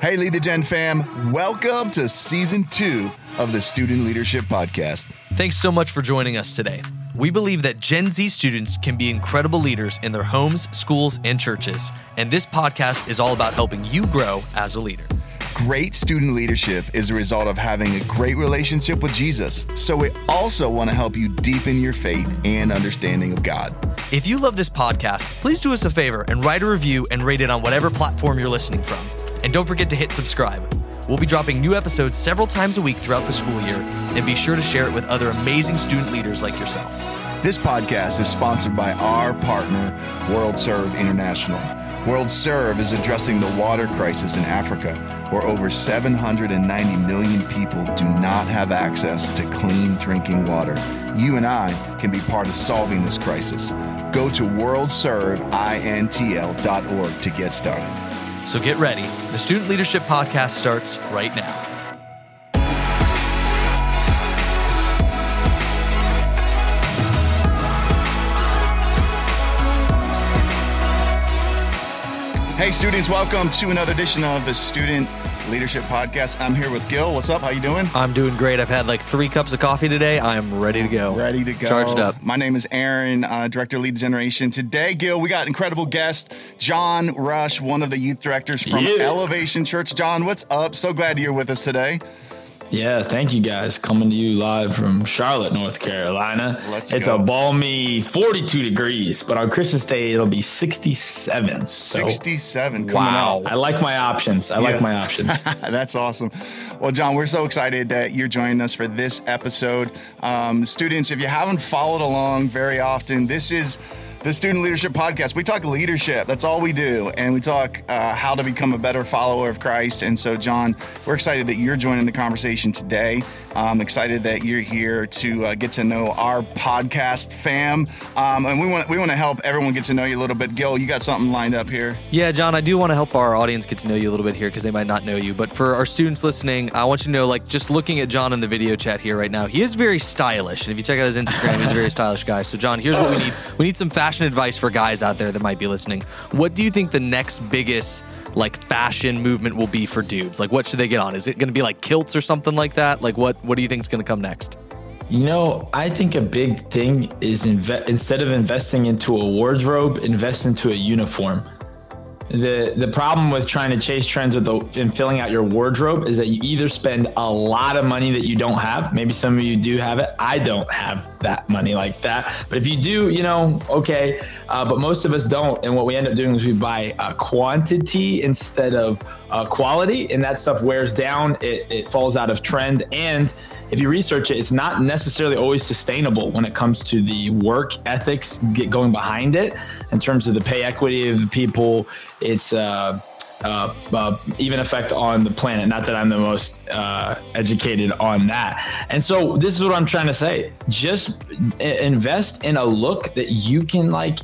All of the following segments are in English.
Hey, Lead the Gen fam, welcome to season two of the Student Leadership Podcast. Thanks so much for joining us today. We believe that Gen Z students can be incredible leaders in their homes, schools, and churches, and this podcast is all about helping you grow as a leader. Great student leadership is a result of having a great relationship with Jesus. So, we also want to help you deepen your faith and understanding of God. If you love this podcast, please do us a favor and write a review and rate it on whatever platform you're listening from. And don't forget to hit subscribe. We'll be dropping new episodes several times a week throughout the school year, and be sure to share it with other amazing student leaders like yourself. This podcast is sponsored by our partner, World Serve International. World Serve is addressing the water crisis in Africa, where over 790 million people do not have access to clean drinking water. You and I can be part of solving this crisis. Go to worldserveintl.org to get started. So get ready. The Student Leadership Podcast starts right now. Hey students, welcome to another edition of the Student Leadership Podcast. I'm here with Gil. What's up? How you doing? I'm doing great. I've had like three cups of coffee today. I am ready to go. Ready to go. Charged up. My name is Eran, uh, Director of Lead Generation. Today, Gil, we got incredible guest, Jon Rush, one of the youth directors from Yeah. Elevation Church. Jon, what's up? So glad you're with us today. Yeah, thank you guys. Coming to you live from Charlotte, North Carolina. Let's it's go. a balmy 42 degrees, but on Christmas Day it'll be 67. So, 67 coming Wow. I like my options. I Yeah. like my options. That's awesome. Well, Jon, we're so excited that you're joining us for this episode. Um, students, if you haven't followed along very often, this is the Student Leadership Podcast. We talk leadership, that's all we do. And we talk uh, how to become a better follower of Christ. And so, Jon, we're excited that you're joining the conversation today. I'm excited that you're here to uh, get to know our podcast fam. Um, and we want, we want to help everyone get to know you a little bit. Gil, you got something lined up here? Yeah, Jon, I do want to help our audience get to know you a little bit here because they might not know you. But for our students listening, I want you to know, like, just looking at Jon in the video chat here right now, he is very stylish. And if you check out his Instagram, he's a very stylish guy. So, Jon, here's what we need we need some fashion advice for guys out there that might be listening. What do you think the next biggest, like, fashion movement will be for dudes? Like, what should they get on? Is it going to be like kilts or something like that? Like, what, what do you think is going to come next? You know, I think a big thing is inve- instead of investing into a wardrobe, invest into a uniform. The the problem with trying to chase trends with the and filling out your wardrobe is that you either spend a lot of money that you don't have. Maybe some of you do have it. I don't have that money like that. But if you do, you know, okay. Uh, but most of us don't. And what we end up doing is we buy uh, quantity instead of uh, quality, and that stuff wears down. It, it falls out of trend and if you research it, it's not necessarily always sustainable when it comes to the work ethics get going behind it. In terms of the pay equity of the people, it's uh, uh, uh, even effect on the planet. Not that I'm the most uh, educated on that. And so this is what I'm trying to say: just invest in a look that you can like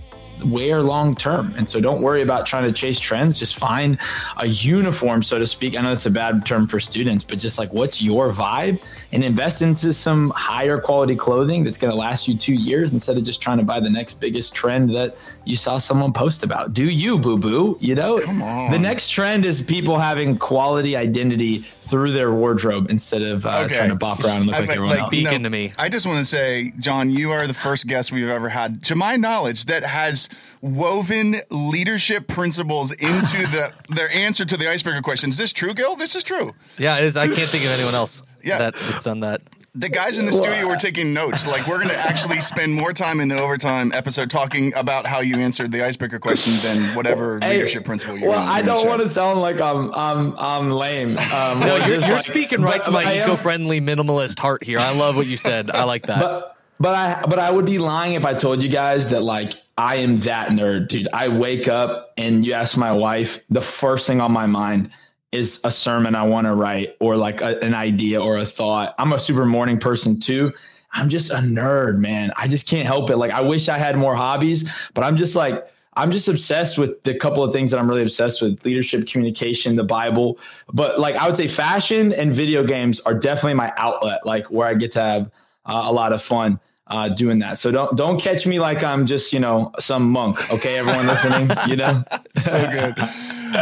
wear long term. And so don't worry about trying to chase trends. Just find a uniform, so to speak. I know it's a bad term for students, but just like what's your vibe and invest into some higher quality clothing that's going to last you two years instead of just trying to buy the next biggest trend that you saw someone post about. Do you, boo boo? You know, Come on. the next trend is people having quality identity through their wardrobe instead of uh, Okay. trying to bop around and look I like, think, everyone like, else. you know, Beacon to me. I just want to say, Jon, you are the first guest we've ever had, to my knowledge, that has woven leadership principles into the their answer to the icebreaker question. Is this true, Gil? This is true. Yeah, it is. I can't think of anyone else Yeah. that, that's done that. The guys in the studio were taking notes. Like we're going to actually spend more time in the overtime episode talking about how you answered the icebreaker question than whatever Hey, leadership principle you're Well, gonna- I you're gonna don't want to sound like I'm I'm I'm lame. Um, No, you're, you're like- speaking right to my but I am- eco-friendly minimalist heart here. I love what you said. I like that. But but I but I would be lying if I told you guys that like I am that nerd, dude. I wake up and you ask my wife, the first thing on my mind is a sermon I want to write or like a, an idea or a thought. I'm a super morning person too. I'm just a nerd, man. I just can't help it. Like I wish I had more hobbies, but I'm just like I'm just obsessed with the couple of things that I'm really obsessed with: leadership, communication, the Bible. But like I would say, fashion and video games are definitely my outlet, like where I get to have uh, a lot of fun uh, doing that. So don't don't catch me like I'm just you know some monk. Okay, everyone listening, you know. so good.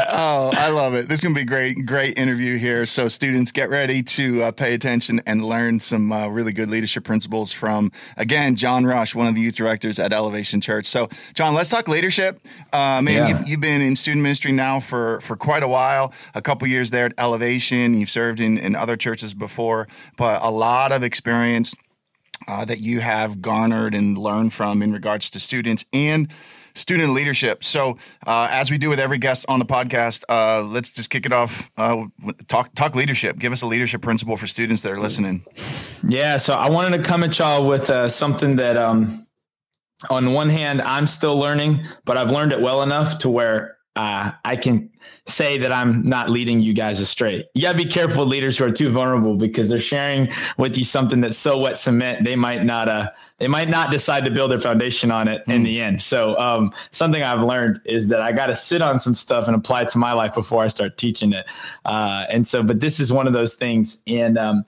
oh, I love it. This is going to be great, great interview here. So, students, get ready to uh, pay attention and learn some uh, really good leadership principles from, again, Jon Rush, one of the youth directors at Elevation Church. So, Jon, let's talk leadership. Uh, man, yeah. you've, you've, been in student ministry now for, for quite a while, a couple years there at Elevation. You've served in, in other churches before, but a lot of experience uh, that you have garnered and learned from in regards to students and student leadership. So, uh, as we do with every guest on the podcast, uh, let's just kick it off. Uh, talk talk leadership. Give us a leadership principle for students that are listening. Yeah. So I wanted to come at y'all with uh, something that, um, on one hand, I'm still learning, but I've learned it well enough to where uh, I can say that I'm not leading you guys astray. You gotta be careful leaders who are too vulnerable because they're sharing with you something that's so wet cement they might not uh they might not decide to build their foundation on it mm. in the end. So um, something I've learned is that I got to sit on some stuff and apply it to my life before I start teaching it. Uh, and so, but this is one of those things, and um,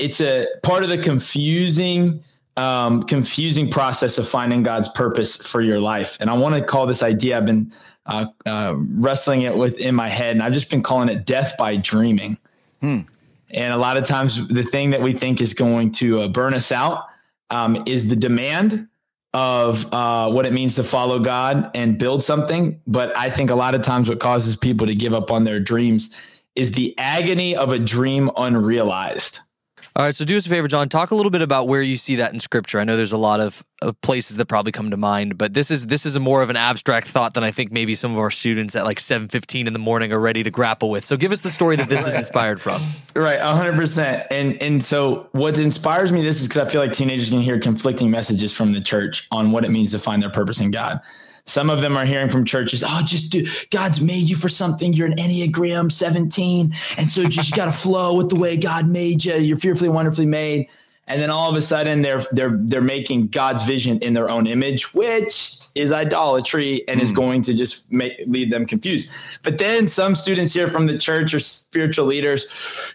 it's a part of the confusing. Um, confusing process of finding God's purpose for your life. And I want to call this idea I've been uh, uh, wrestling it with in my head, and I've just been calling it death by dreaming. Hmm. And a lot of times, the thing that we think is going to uh, burn us out um, is the demand of uh, what it means to follow God and build something. But I think a lot of times, what causes people to give up on their dreams is the agony of a dream unrealized. All right, so do us a favor, Jon. Talk a little bit about where you see that in Scripture. I know there's a lot of, of, places that probably come to mind, but this is this is a more of an abstract thought than I think maybe some of our students at like 7:15 in the morning are ready to grapple with. So give us the story that this is inspired from. Right, 100. percent And and so what inspires me this is because I feel like teenagers can hear conflicting messages from the church on what it means to find their purpose in God. Some of them are hearing from churches, oh, just do God's made you for something. You're an Enneagram 17. And so just got to flow with the way God made you. You're fearfully, wonderfully made. And then all of a sudden they're they're they're making God's vision in their own image, which is idolatry and mm. is hmm. going to just make lead them confused. But then some students here from the church or spiritual leaders,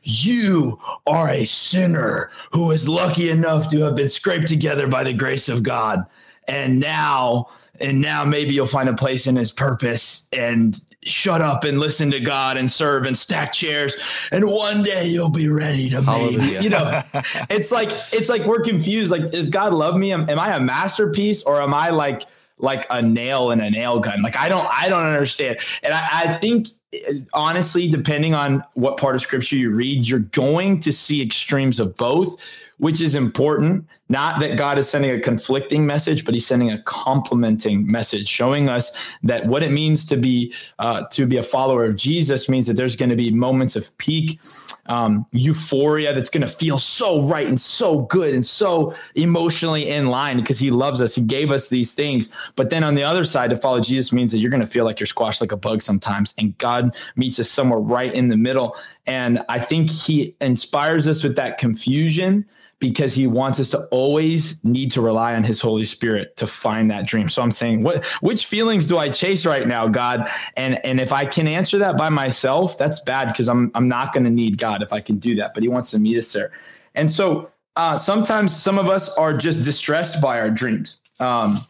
you are a sinner who is lucky enough to have been scraped together by the grace of God. And now and now maybe you'll find a place in his purpose and shut up and listen to God and serve and stack chairs and one day you'll be ready to make you know. It's like it's like we're confused. Like does God love me? Am, am I a masterpiece or am I like like a nail in a nail gun? Like I don't I don't understand. And I, I think uh, honestly depending on what part of scripture you read you're going to see extremes of both which is important. Not that God is sending a conflicting message, but He's sending a complementing message, showing us that what it means to be uh, to be a follower of Jesus means that there's going to be moments of peak um, euphoria that's going to feel so right and so good and so emotionally in line because He loves us. He gave us these things. But then on the other side, to follow Jesus means that you're going to feel like you're squashed like a bug sometimes, and God meets us somewhere right in the middle. And I think He inspires us with that confusion because he wants us to always need to rely on his Holy Spirit to find that dream. So I'm saying, what which feelings do I chase right now, God? And and if I can answer that by myself, that's bad because I'm I'm not going to need God if I can do that. But he wants to meet us there. And so uh, sometimes some of us are just distressed by our dreams. Um,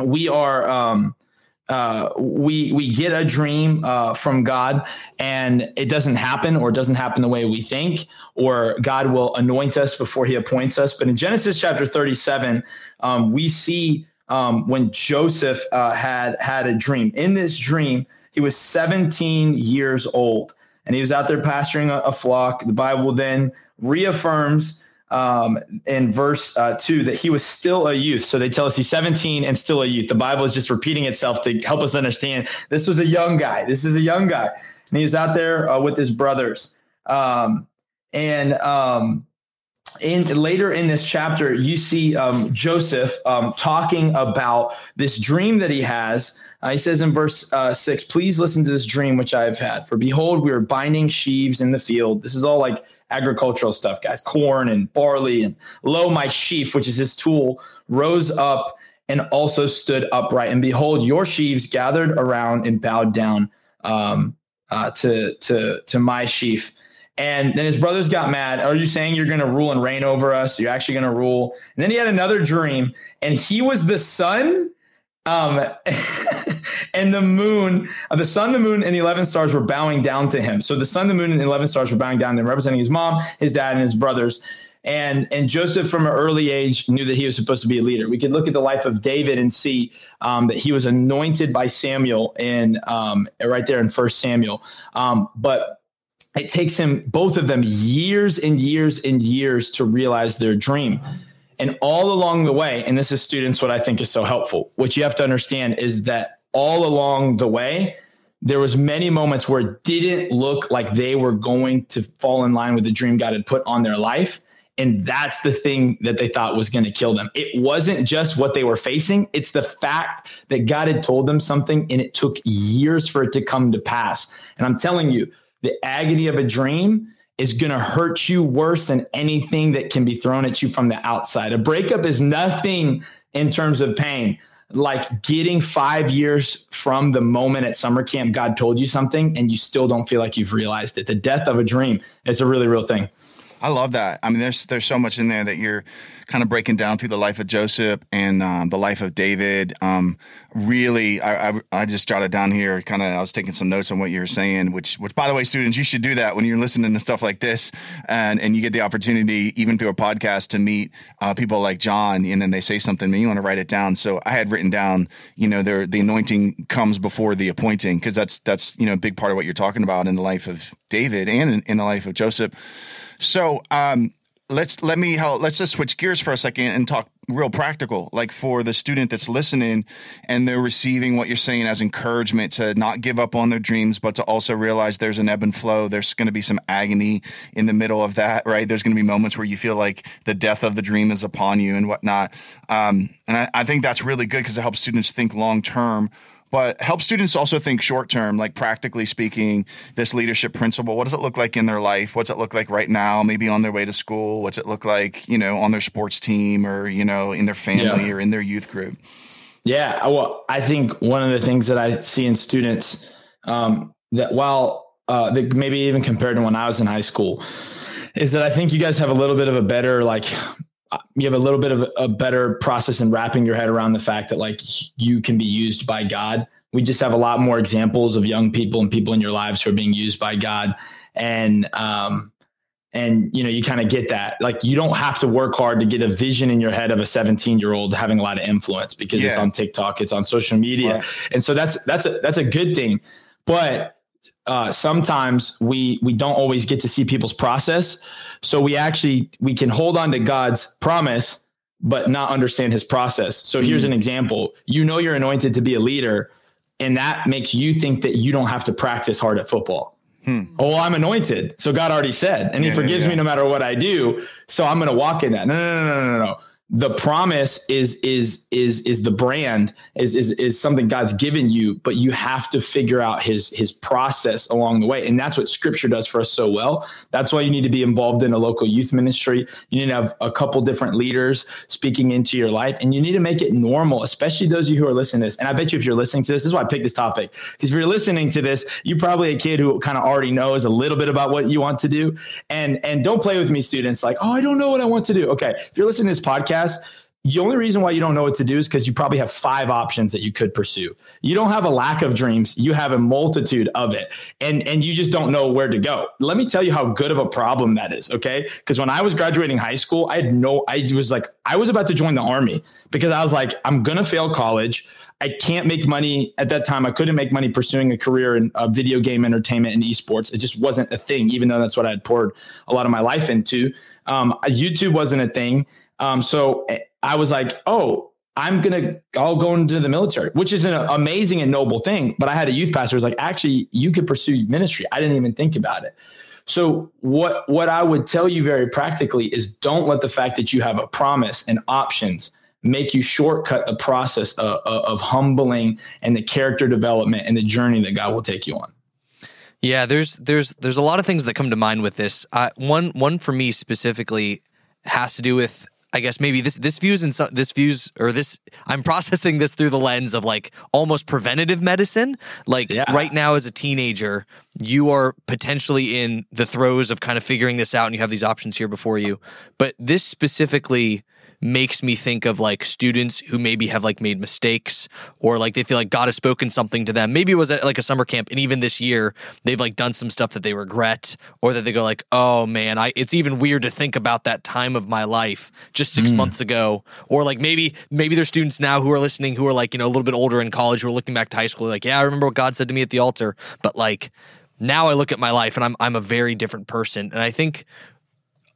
we are um, uh, we we get a dream uh, from God and it doesn't happen or doesn't happen the way we think, or God will anoint us before He appoints us. But in Genesis chapter 37, um, we see um, when Joseph uh, had had a dream. In this dream, he was 17 years old and he was out there pasturing a, a flock. The Bible then reaffirms um, in verse uh, two that he was still a youth. So they tell us he's 17 and still a youth. The Bible is just repeating itself to help us understand this was a young guy. This is a young guy. And he was out there uh, with his brothers. Um, and um, in later in this chapter, you see um, Joseph um, talking about this dream that he has. Uh, he says in verse uh, six, "Please listen to this dream which I have had. For behold, we are binding sheaves in the field. This is all like agricultural stuff, guys, corn and barley. And lo, my sheaf, which is his tool, rose up and also stood upright. And behold, your sheaves gathered around and bowed down um, uh, to to to my sheaf. And then his brothers got mad. Are you saying you're going to rule and reign over us? You're actually going to rule. And then he had another dream, and he was the son Um, and the moon, uh, the sun, the moon, and the 11 stars were bowing down to him. So the sun, the moon, and the 11 stars were bowing down to him, representing his mom, his dad, and his brothers. And, and Joseph, from an early age, knew that he was supposed to be a leader. We could look at the life of David and see um, that he was anointed by Samuel in um, right there in First Samuel. Um, but it takes him both of them years and years and years to realize their dream. And all along the way, and this is students, what I think is so helpful. What you have to understand is that all along the way, there was many moments where it didn't look like they were going to fall in line with the dream God had put on their life. And that's the thing that they thought was going to kill them. It wasn't just what they were facing, it's the fact that God had told them something and it took years for it to come to pass. And I'm telling you, the agony of a dream is going to hurt you worse than anything that can be thrown at you from the outside. A breakup is nothing in terms of pain. Like getting five years from the moment at summer camp, God told you something and you still don't feel like you've realized it. The death of a dream, it's a really real thing. I love that. I mean, there's there's so much in there that you're kind of breaking down through the life of Joseph and um, the life of David. Um, really, I, I, I just jotted down here. Kind of, I was taking some notes on what you were saying. Which, which, by the way, students, you should do that when you're listening to stuff like this, and and you get the opportunity, even through a podcast, to meet uh, people like Jon, and then they say something, and you want to write it down. So I had written down, you know, there the anointing comes before the appointing, because that's that's you know a big part of what you're talking about in the life of David and in, in the life of Joseph. So um, let's let me help. Let's just switch gears for a second and talk real practical. Like for the student that's listening and they're receiving what you're saying as encouragement to not give up on their dreams, but to also realize there's an ebb and flow. There's going to be some agony in the middle of that, right? There's going to be moments where you feel like the death of the dream is upon you and whatnot. Um, and I, I think that's really good because it helps students think long term but help students also think short term, like practically speaking, this leadership principle. What does it look like in their life? What's it look like right now? Maybe on their way to school. What's it look like, you know, on their sports team or, you know, in their family yeah. or in their youth group? Yeah. Well, I think one of the things that I see in students um, that while uh, that maybe even compared to when I was in high school, is that I think you guys have a little bit of a better like you have a little bit of a better process in wrapping your head around the fact that like you can be used by God. We just have a lot more examples of young people and people in your lives who are being used by God. And, um, and you know, you kind of get that. Like you don't have to work hard to get a vision in your head of a 17 year old having a lot of influence because yeah. it's on TikTok, it's on social media. And so that's that's a that's a good thing. But uh, sometimes we we don't always get to see people's process so we actually we can hold on to god's promise but not understand his process. So mm-hmm. here's an example. You know you're anointed to be a leader and that makes you think that you don't have to practice hard at football. Hmm. oh i'm anointed. So god already said and yeah, he forgives yeah, yeah. me no matter what i do. So i'm going to walk in that. No no no no no no the promise is is is is the brand is is is something God's given you, but you have to figure out his his process along the way, and that's what Scripture does for us so well. That's why you need to be involved in a local youth ministry. You need to have a couple different leaders speaking into your life, and you need to make it normal, especially those of you who are listening to this. And I bet you, if you're listening to this, this is why I picked this topic because if you're listening to this, you're probably a kid who kind of already knows a little bit about what you want to do, and and don't play with me, students. Like, oh, I don't know what I want to do. Okay, if you're listening to this podcast podcast, the only reason why you don't know what to do is because you probably have five options that you could pursue. You don't have a lack of dreams, you have a multitude of it. And and you just don't know where to go. Let me tell you how good of a problem that is, okay? Because when I was graduating high school, I had no I was like I was about to join the army because I was like I'm going to fail college. I can't make money at that time. I couldn't make money pursuing a career in uh, video game entertainment and esports. It just wasn't a thing, even though that's what I had poured a lot of my life into. Um, YouTube wasn't a thing. Um, so eh, I was like, oh, I'm gonna I'll go into the military, which is an amazing and noble thing. But I had a youth pastor who was like, actually, you could pursue ministry. I didn't even think about it. So what what I would tell you very practically is don't let the fact that you have a promise and options make you shortcut the process of, of humbling and the character development and the journey that God will take you on. Yeah, there's there's there's a lot of things that come to mind with this. Uh, one one for me specifically has to do with I guess maybe this this views in this views or this I'm processing this through the lens of like almost preventative medicine. Like yeah. right now as a teenager, you are potentially in the throes of kind of figuring this out and you have these options here before you. But this specifically makes me think of like students who maybe have like made mistakes or like they feel like God has spoken something to them. Maybe it was at like a summer camp and even this year they've like done some stuff that they regret or that they go like, "Oh man, I it's even weird to think about that time of my life just 6 Mm. months ago." Or like maybe maybe there's students now who are listening who are like, you know, a little bit older in college who are looking back to high school like, "Yeah, I remember what God said to me at the altar." But like now I look at my life and I'm I'm a very different person. And I think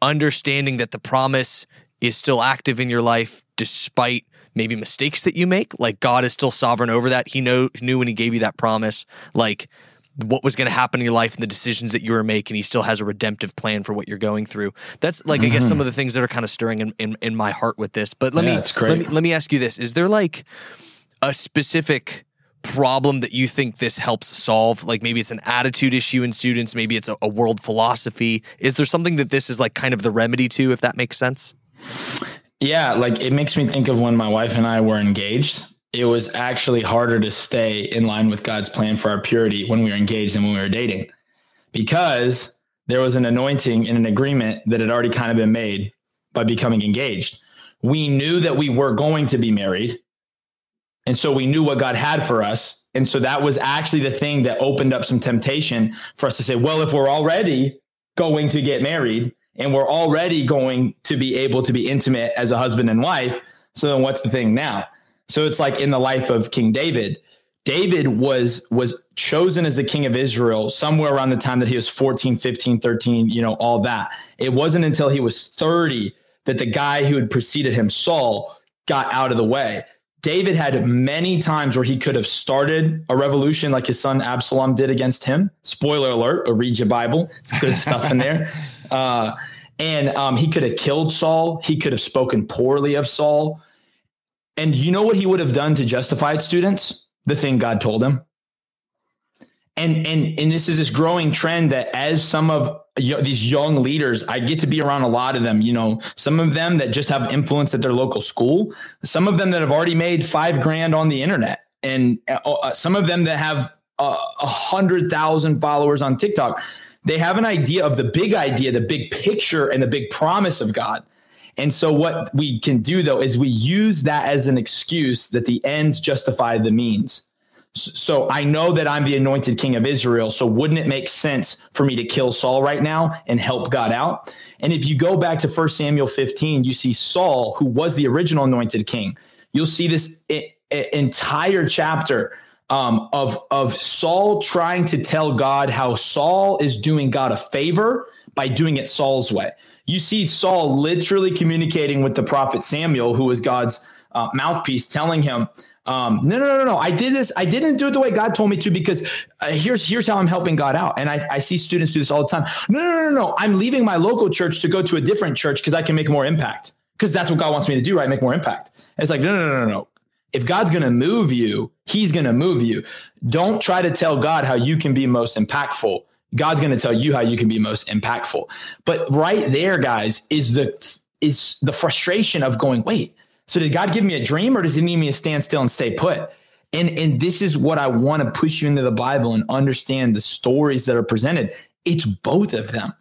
understanding that the promise is still active in your life despite maybe mistakes that you make. Like god is still sovereign over that. He know knew when he gave you that promise like what was going to happen in your life and the decisions that you were making. He still has a redemptive plan for what you're going through. That's like i guess mm-hmm. some of the things that are kind of stirring in, in, in my heart with this. But let Yeah, me let me let me ask you this. Is there like a specific problem that you think this helps solve? Like maybe it's an attitude issue in students. Maybe it's a, a world philosophy. Is there something that this is like kind of the remedy to if that makes sense Yeah, like it makes me think of when my wife and I were engaged. It was actually harder to stay in line with God's plan for our purity when we were engaged than when we were dating because there was an anointing and an agreement that had already kind of been made by becoming engaged. We knew that we were going to be married. And so we knew what God had for us. And so that was actually the thing that opened up some temptation for us to say, well, if we're already going to get married and we're already going to be able to be intimate as a husband and wife, so then what's the thing now? So it's like in the life of King David. David was was chosen as the king of Israel somewhere around the time that he was 14, 15, 13, you know, all that. It wasn't until he was 30 that the guy who had preceded him, Saul, got out of the way. David had many times where he could have started a revolution like his son Absalom did against him. Spoiler alert, but read your Bible. It's good stuff in there. Uh, and um, he could have killed Saul. He could have spoken poorly of Saul. And you know what he would have done to justify it, students? The thing God told him. And and and this is this growing trend that as some of these young leaders, I get to be around a lot of them. You know, some of them that just have influence at their local school, some of them that have already made five grand on the internet, and uh, uh, some of them that have uh, a hundred thousand followers on TikTok. They have an idea of the big idea, the big picture, and the big promise of God. And so, what we can do though is we use that as an excuse that the ends justify the means. So I know that I'm the anointed king of Israel. So wouldn't it make sense for me to kill Saul right now and help God out? And if you go back to 1 Samuel 15, you see Saul, who was the original anointed king. You'll see this entire chapter um, of of Saul trying to tell God how Saul is doing God a favor by doing it Saul's way. You see Saul literally communicating with the prophet Samuel, who was God's uh, mouthpiece, telling him, um, "No, no, no, no! I did this. I didn't do it the way God told me to because uh, here's here's how I'm helping God out." And I, I see students do this all the time. No, no, no, no, no! I'm leaving my local church to go to a different church because I can make more impact. Because that's what God wants me to do, right? Make more impact. It's like, no, no, no, no, no. If God's going to move you, He's going to move you. Don't try to tell God how you can be most impactful. God's going to tell you how you can be most impactful. But right there, guys, is the is the frustration of going, wait, so did God give me a dream or does he need me to stand still and stay put? And and this is what I want to push you into the Bible and understand the stories that are presented. It's both of them.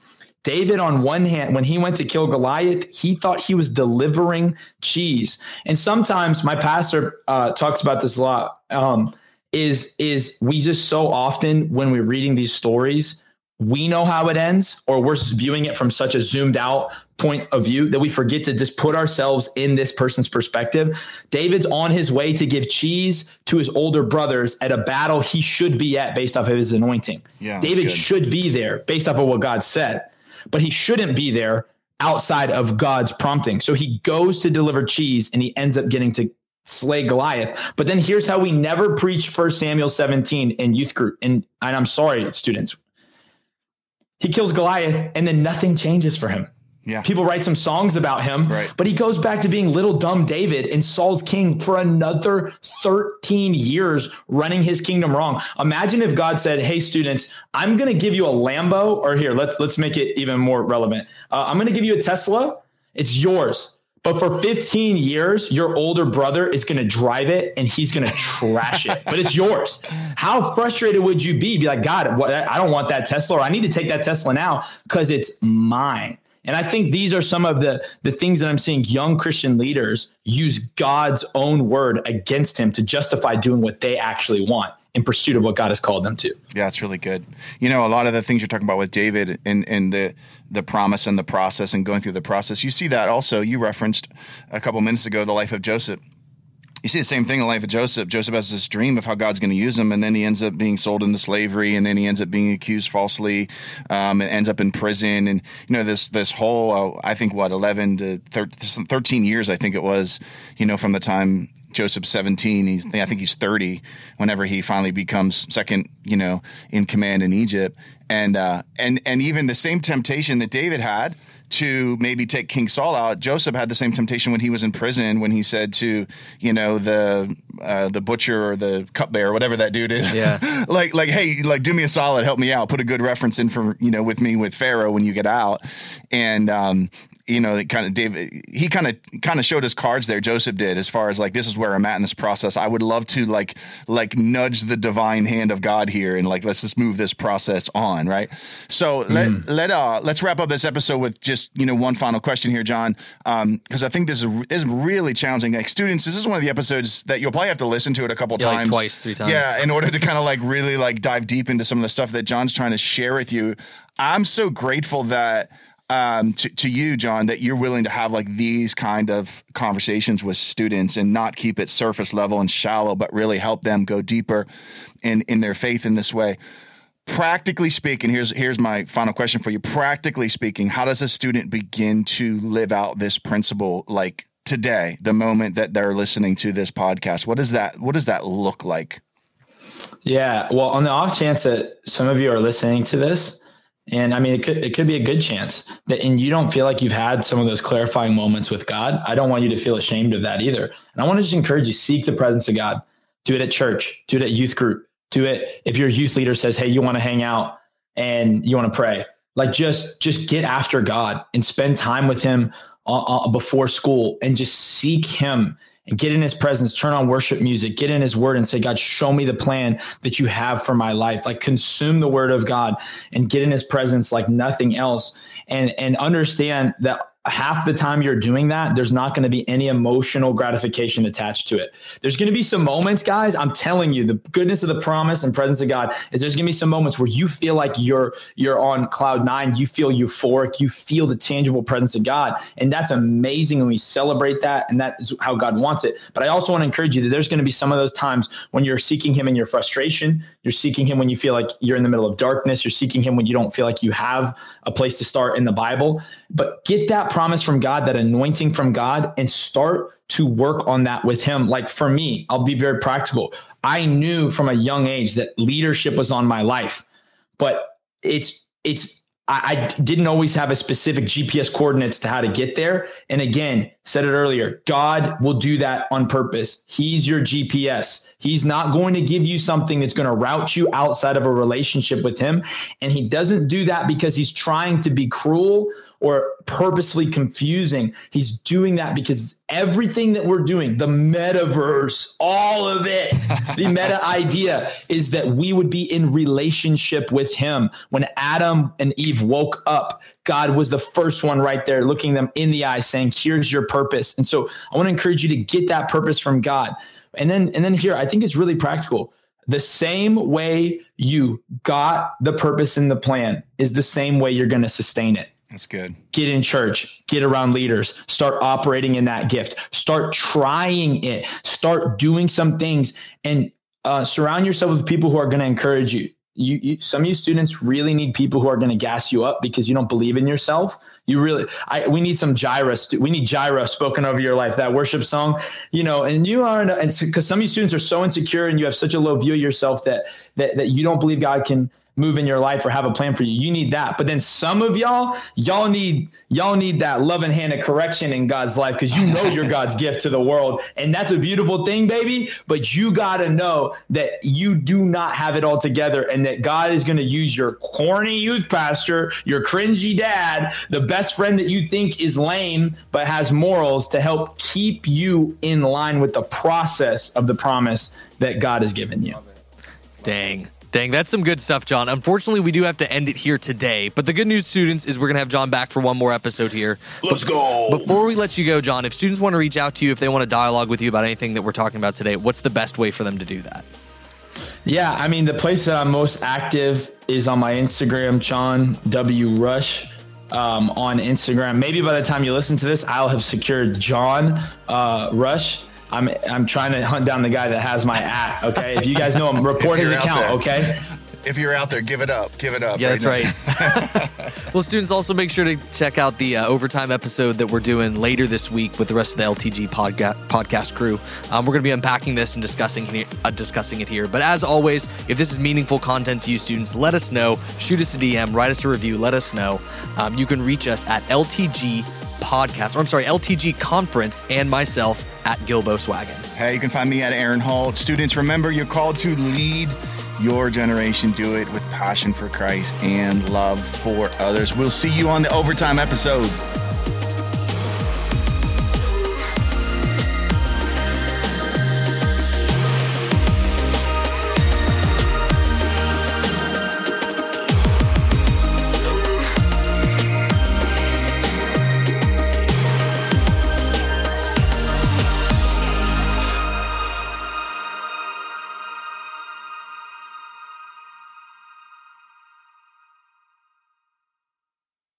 David, on one hand, when he went to kill Goliath, he thought he was delivering cheese. And sometimes my pastor uh, talks about this a lot. Um, is is we just so often when we're reading these stories, we know how it ends, or we're viewing it from such a zoomed out point of view that we forget to just put ourselves in this person's perspective. David's on his way to give cheese to his older brothers at a battle he should be at based off of his anointing. Yeah, David should be there based off of what God said, but he shouldn't be there outside of God's prompting. So he goes to deliver cheese and he ends up getting to slay Goliath. But then here's how we never preach First Samuel 17 in youth group. And, and I'm sorry, students. He kills Goliath and then nothing changes for him. Yeah. People write some songs about him, Right. but he goes back to being little dumb David and Saul's king for another 13 years running his kingdom wrong. Imagine if God said, "Hey students, I'm going to give you a Lambo or here, let's let's make it even more relevant. Uh, I'm going to give you a Tesla. It's yours. But for 15 years, your older brother is going to drive it and he's going to trash it, but it's yours. How frustrated would you be? Be like, God, what, I don't want that Tesla, or I need to take that Tesla now because it's mine. And I think these are some of the the things that I'm seeing young Christian leaders use God's own word against him to justify doing what they actually want in pursuit of what God has called them to. Yeah, it's really good. You know, a lot of the things you're talking about with David and and the the promise and the process and going through the process, you see that also. You referenced a couple minutes ago the life of Joseph you see the same thing in the life of Joseph. Joseph has this dream of how God's going to use him, and then he ends up being sold into slavery, and then he ends up being accused falsely, um, and ends up in prison. And you know this this whole uh, I think what eleven to 13 years I think it was, you know, from the time Joseph's 17, he's I think he's 30 whenever he finally becomes second, you know, in command in Egypt, and uh, and and even the same temptation that David had to maybe take King Saul out. Joseph had the same temptation when he was in prison when he said to, you know, the uh, the butcher or the cupbearer, whatever that dude is. Yeah. like like hey, like do me a solid, help me out, put a good reference in for you know with me with Pharaoh when you get out, and um, you know, kind of David, he kind of kind of showed his cards there. Joseph did, as far as like this is where I'm at in this process. I would love to like like nudge the divine hand of God here and like let's just move this process on, right? So mm. let let uh let's wrap up this episode with just you know one final question here, Jon, because um, I think this is this is really challenging. Like students, this is one of the episodes that you'll probably have to listen to it a couple yeah, times, like twice, three times, yeah, in order to kind of like really like dive deep into some of the stuff that Jon's trying to share with you. I'm so grateful that um, to, to you, Jon, that you're willing to have like these kind of conversations with students and not keep it surface level and shallow, but really help them go deeper in, in their faith in this way. Practically speaking, here's here's my final question for you. Practically speaking, how does a student begin to live out this principle like today, the moment that they're listening to this podcast? What does that what does that look like? Yeah, well, on the off chance that some of you are listening to this and I mean, it could it could be a good chance that, and you don't feel like you've had some of those clarifying moments with God. I don't want you to feel ashamed of that either. And I want to just encourage you: seek the presence of God. Do it at church. Do it at youth group. Do it if your youth leader says, "Hey, you want to hang out and you want to pray." Like just just get after God and spend time with Him uh, uh, before school and just seek Him and get in his presence, turn on worship music, get in his word and say, God, show me the plan that you have for my life. Like consume the word of God and get in his presence like nothing else. And, and understand that half the time you're doing that, there's not going to be any emotional gratification attached to it. There's going to be some moments, guys. I'm telling you, the goodness of the promise and presence of God is there's going to be some moments where you feel like you're you're on cloud nine. You feel euphoric. You feel the tangible presence of God, and that's amazing. And we celebrate that, and that is how God wants it. But I also want to encourage you that there's going to be some of those times when you're seeking Him in your frustration. You're seeking Him when you feel like you're in the middle of darkness. You're seeking Him when you don't feel like you have a place to start in the Bible. But get that promise from God, that anointing from God, and start to work on that with Him. Like for me, I'll be very practical. I knew from a young age that leadership was on my life, but it's, it's, I, I didn't always have a specific GPS coordinates to how to get there. And again, said it earlier, God will do that on purpose. He's your GPS. He's not going to give you something that's going to route you outside of a relationship with Him. And He doesn't do that because He's trying to be cruel or purposely confusing. He's doing that because everything that we're doing, the metaverse, all of it, the meta idea is that we would be in relationship with him. When Adam and Eve woke up, God was the first one right there looking them in the eye saying, "Here's your purpose." And so I want to encourage you to get that purpose from God. And then and then here, I think it's really practical the same way you got the purpose in the plan is the same way you're going to sustain it. That's good. Get in church, get around leaders, start operating in that gift, start trying it, start doing some things, and uh, surround yourself with people who are going to encourage you. You, you, some of you students really need people who are going to gas you up because you don't believe in yourself. You really, I, we need some Jireh. We need Jireh spoken over your life. That worship song, you know, and you are, and because some of you students are so insecure and you have such a low view of yourself that that that you don't believe God can move in your life or have a plan for you. You need that. But then some of y'all, y'all need y'all need that loving hand of correction in God's life because you know you're God's gift to the world. And that's a beautiful thing, baby. But you gotta know that you do not have it all together and that God is gonna use your corny youth pastor, your cringy dad, the best friend that you think is lame but has morals to help keep you in line with the process of the promise that God has given you. Dang. Dang, that's some good stuff, Jon. Unfortunately, we do have to end it here today. But the good news, students, is we're going to have Jon back for one more episode here. Let's go. Before we let you go, Jon, if students want to reach out to you, if they want to dialogue with you about anything that we're talking about today, what's the best way for them to do that? Yeah, I mean, the place that I'm most active is on my Instagram, Jon W. Rush. Um, on Instagram. Maybe by the time you listen to this, I'll have secured Jon uh, Rush. I'm I'm trying to hunt down the guy that has my app. Okay, if you guys know him, report his account. there. Okay. If you're out there, give it up. Give it up. Yeah, that's now. right. well, students, also make sure to check out the uh, overtime episode that we're doing later this week with the rest of the LTG podca- podcast crew. Um, we're going to be unpacking this and discussing he- uh, discussing it here. But as always, if this is meaningful content to you, students, let us know. Shoot us a DM, write us a review, let us know. Um, you can reach us at LTG podcast, or I'm sorry, LTG conference, and myself at Gilbo Swaggins. Hey, you can find me at Eran Holt. Students, remember you're called to lead your generation. Do it with passion for Christ and love for others. We'll see you on the overtime episode.